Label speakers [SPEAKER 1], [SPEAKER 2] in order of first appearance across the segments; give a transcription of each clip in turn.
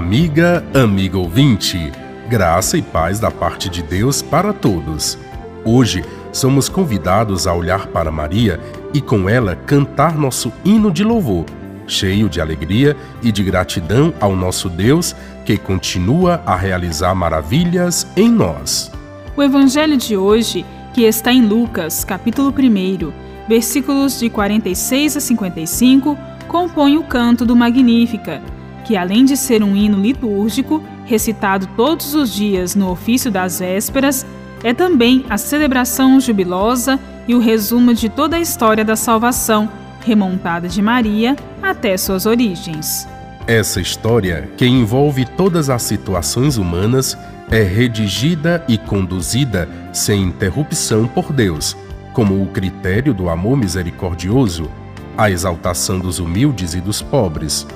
[SPEAKER 1] Amiga, amigo ouvinte, graça e paz da parte de Deus para todos. Hoje somos convidados a olhar para Maria e com ela cantar nosso hino de louvor, cheio de alegria e de gratidão ao nosso Deus que continua a realizar maravilhas em nós.
[SPEAKER 2] O evangelho de hoje, que está em Lucas, capítulo 1, versículos de 46 a 55, compõe o canto do Magnífica que além de ser um hino litúrgico, recitado todos os dias no ofício das vésperas, é também a celebração jubilosa e o resumo de toda a história da salvação, remontada de Maria até suas origens.
[SPEAKER 1] Essa história, que envolve todas as situações humanas, é redigida e conduzida sem interrupção por Deus, como o critério do amor misericordioso, a exaltação dos humildes e dos pobres,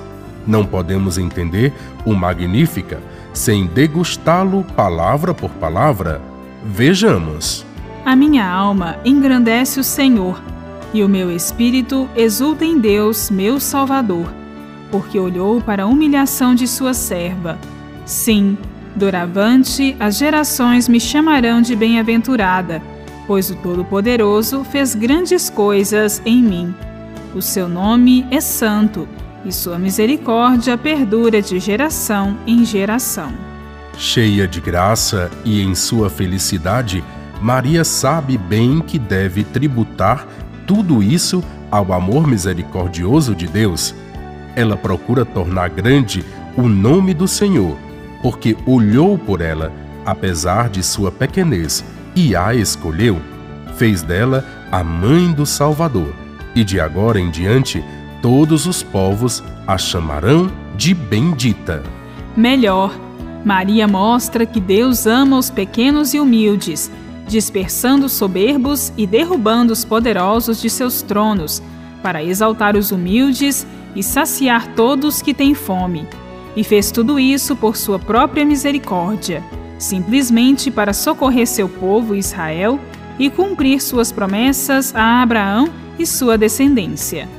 [SPEAKER 1] não podemos entender o Magnífica sem degustá-lo palavra por palavra. Vejamos.
[SPEAKER 2] A minha alma engrandece o Senhor, e o meu espírito exulta em Deus, meu Salvador, porque olhou para a humilhação de sua serva. Sim, doravante as gerações me chamarão de bem-aventurada, pois o Todo-Poderoso fez grandes coisas em mim. O seu nome é santo e sua misericórdia perdura de geração em geração.
[SPEAKER 1] Cheia de graça e em sua felicidade, Maria sabe bem que deve tributar tudo isso ao amor misericordioso de Deus. Ela procura tornar grande o nome do Senhor, porque olhou por ela, apesar de sua pequenez, e a escolheu. Fez dela a mãe do Salvador, e de agora em diante todos os povos a chamarão de bendita.
[SPEAKER 2] Melhor, Maria mostra que Deus ama os pequenos e humildes, dispersando os soberbos e derrubando os poderosos de seus tronos, para exaltar os humildes e saciar todos que têm fome. E fez tudo isso por sua própria misericórdia, simplesmente para socorrer seu povo Israel e cumprir suas promessas a Abraão e sua descendência.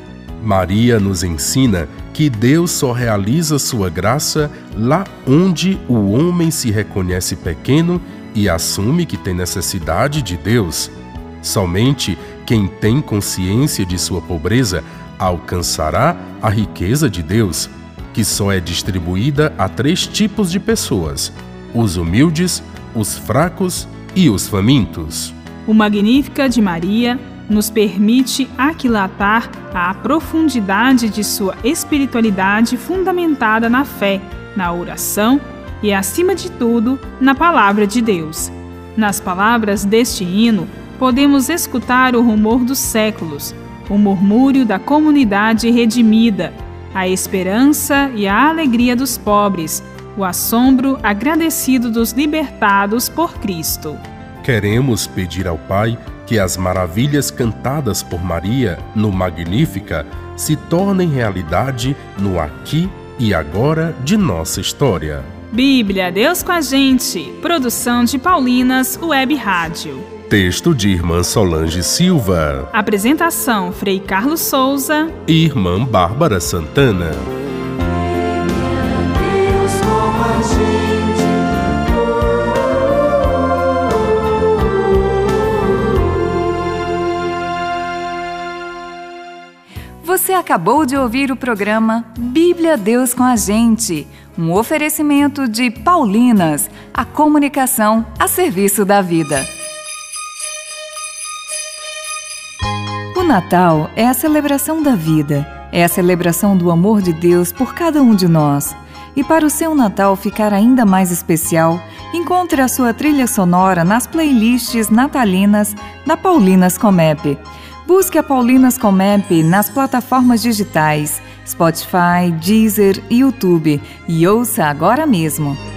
[SPEAKER 1] Maria nos ensina que Deus só realiza sua graça lá onde o homem se reconhece pequeno e assume que tem necessidade de Deus. Somente quem tem consciência de sua pobreza alcançará a riqueza de Deus, que só é distribuída a três tipos de pessoas: os humildes, os fracos e os famintos.
[SPEAKER 2] O Magnífica de Maria nos permite aquilatar a profundidade de sua espiritualidade fundamentada na fé, na oração e, acima de tudo, na palavra de Deus. Nas palavras deste hino, podemos escutar o rumor dos séculos, o murmúrio da comunidade redimida, a esperança e a alegria dos pobres, o assombro agradecido dos libertados por Cristo.
[SPEAKER 1] Queremos pedir ao Pai que as maravilhas cantadas por Maria no Magnífica se tornem realidade no aqui e agora de nossa história.
[SPEAKER 2] Bíblia, Deus com a gente. Produção de Paulinas Web Rádio.
[SPEAKER 1] Texto de Irmã Solange Silva.
[SPEAKER 2] Apresentação: Frei Carlos Souza
[SPEAKER 1] e Irmã Bárbara Santana.
[SPEAKER 3] Você acabou de ouvir o programa Bíblia Deus com a Gente, um oferecimento de Paulinas, a comunicação a serviço da vida. O Natal é a celebração da vida, é a celebração do amor de Deus por cada um de nós. E para o seu Natal ficar ainda mais especial, encontre a sua trilha sonora nas playlists natalinas da Paulinas Comep. Busque a Paulinas Comep nas plataformas digitais Spotify, Deezer YouTube e ouça agora mesmo.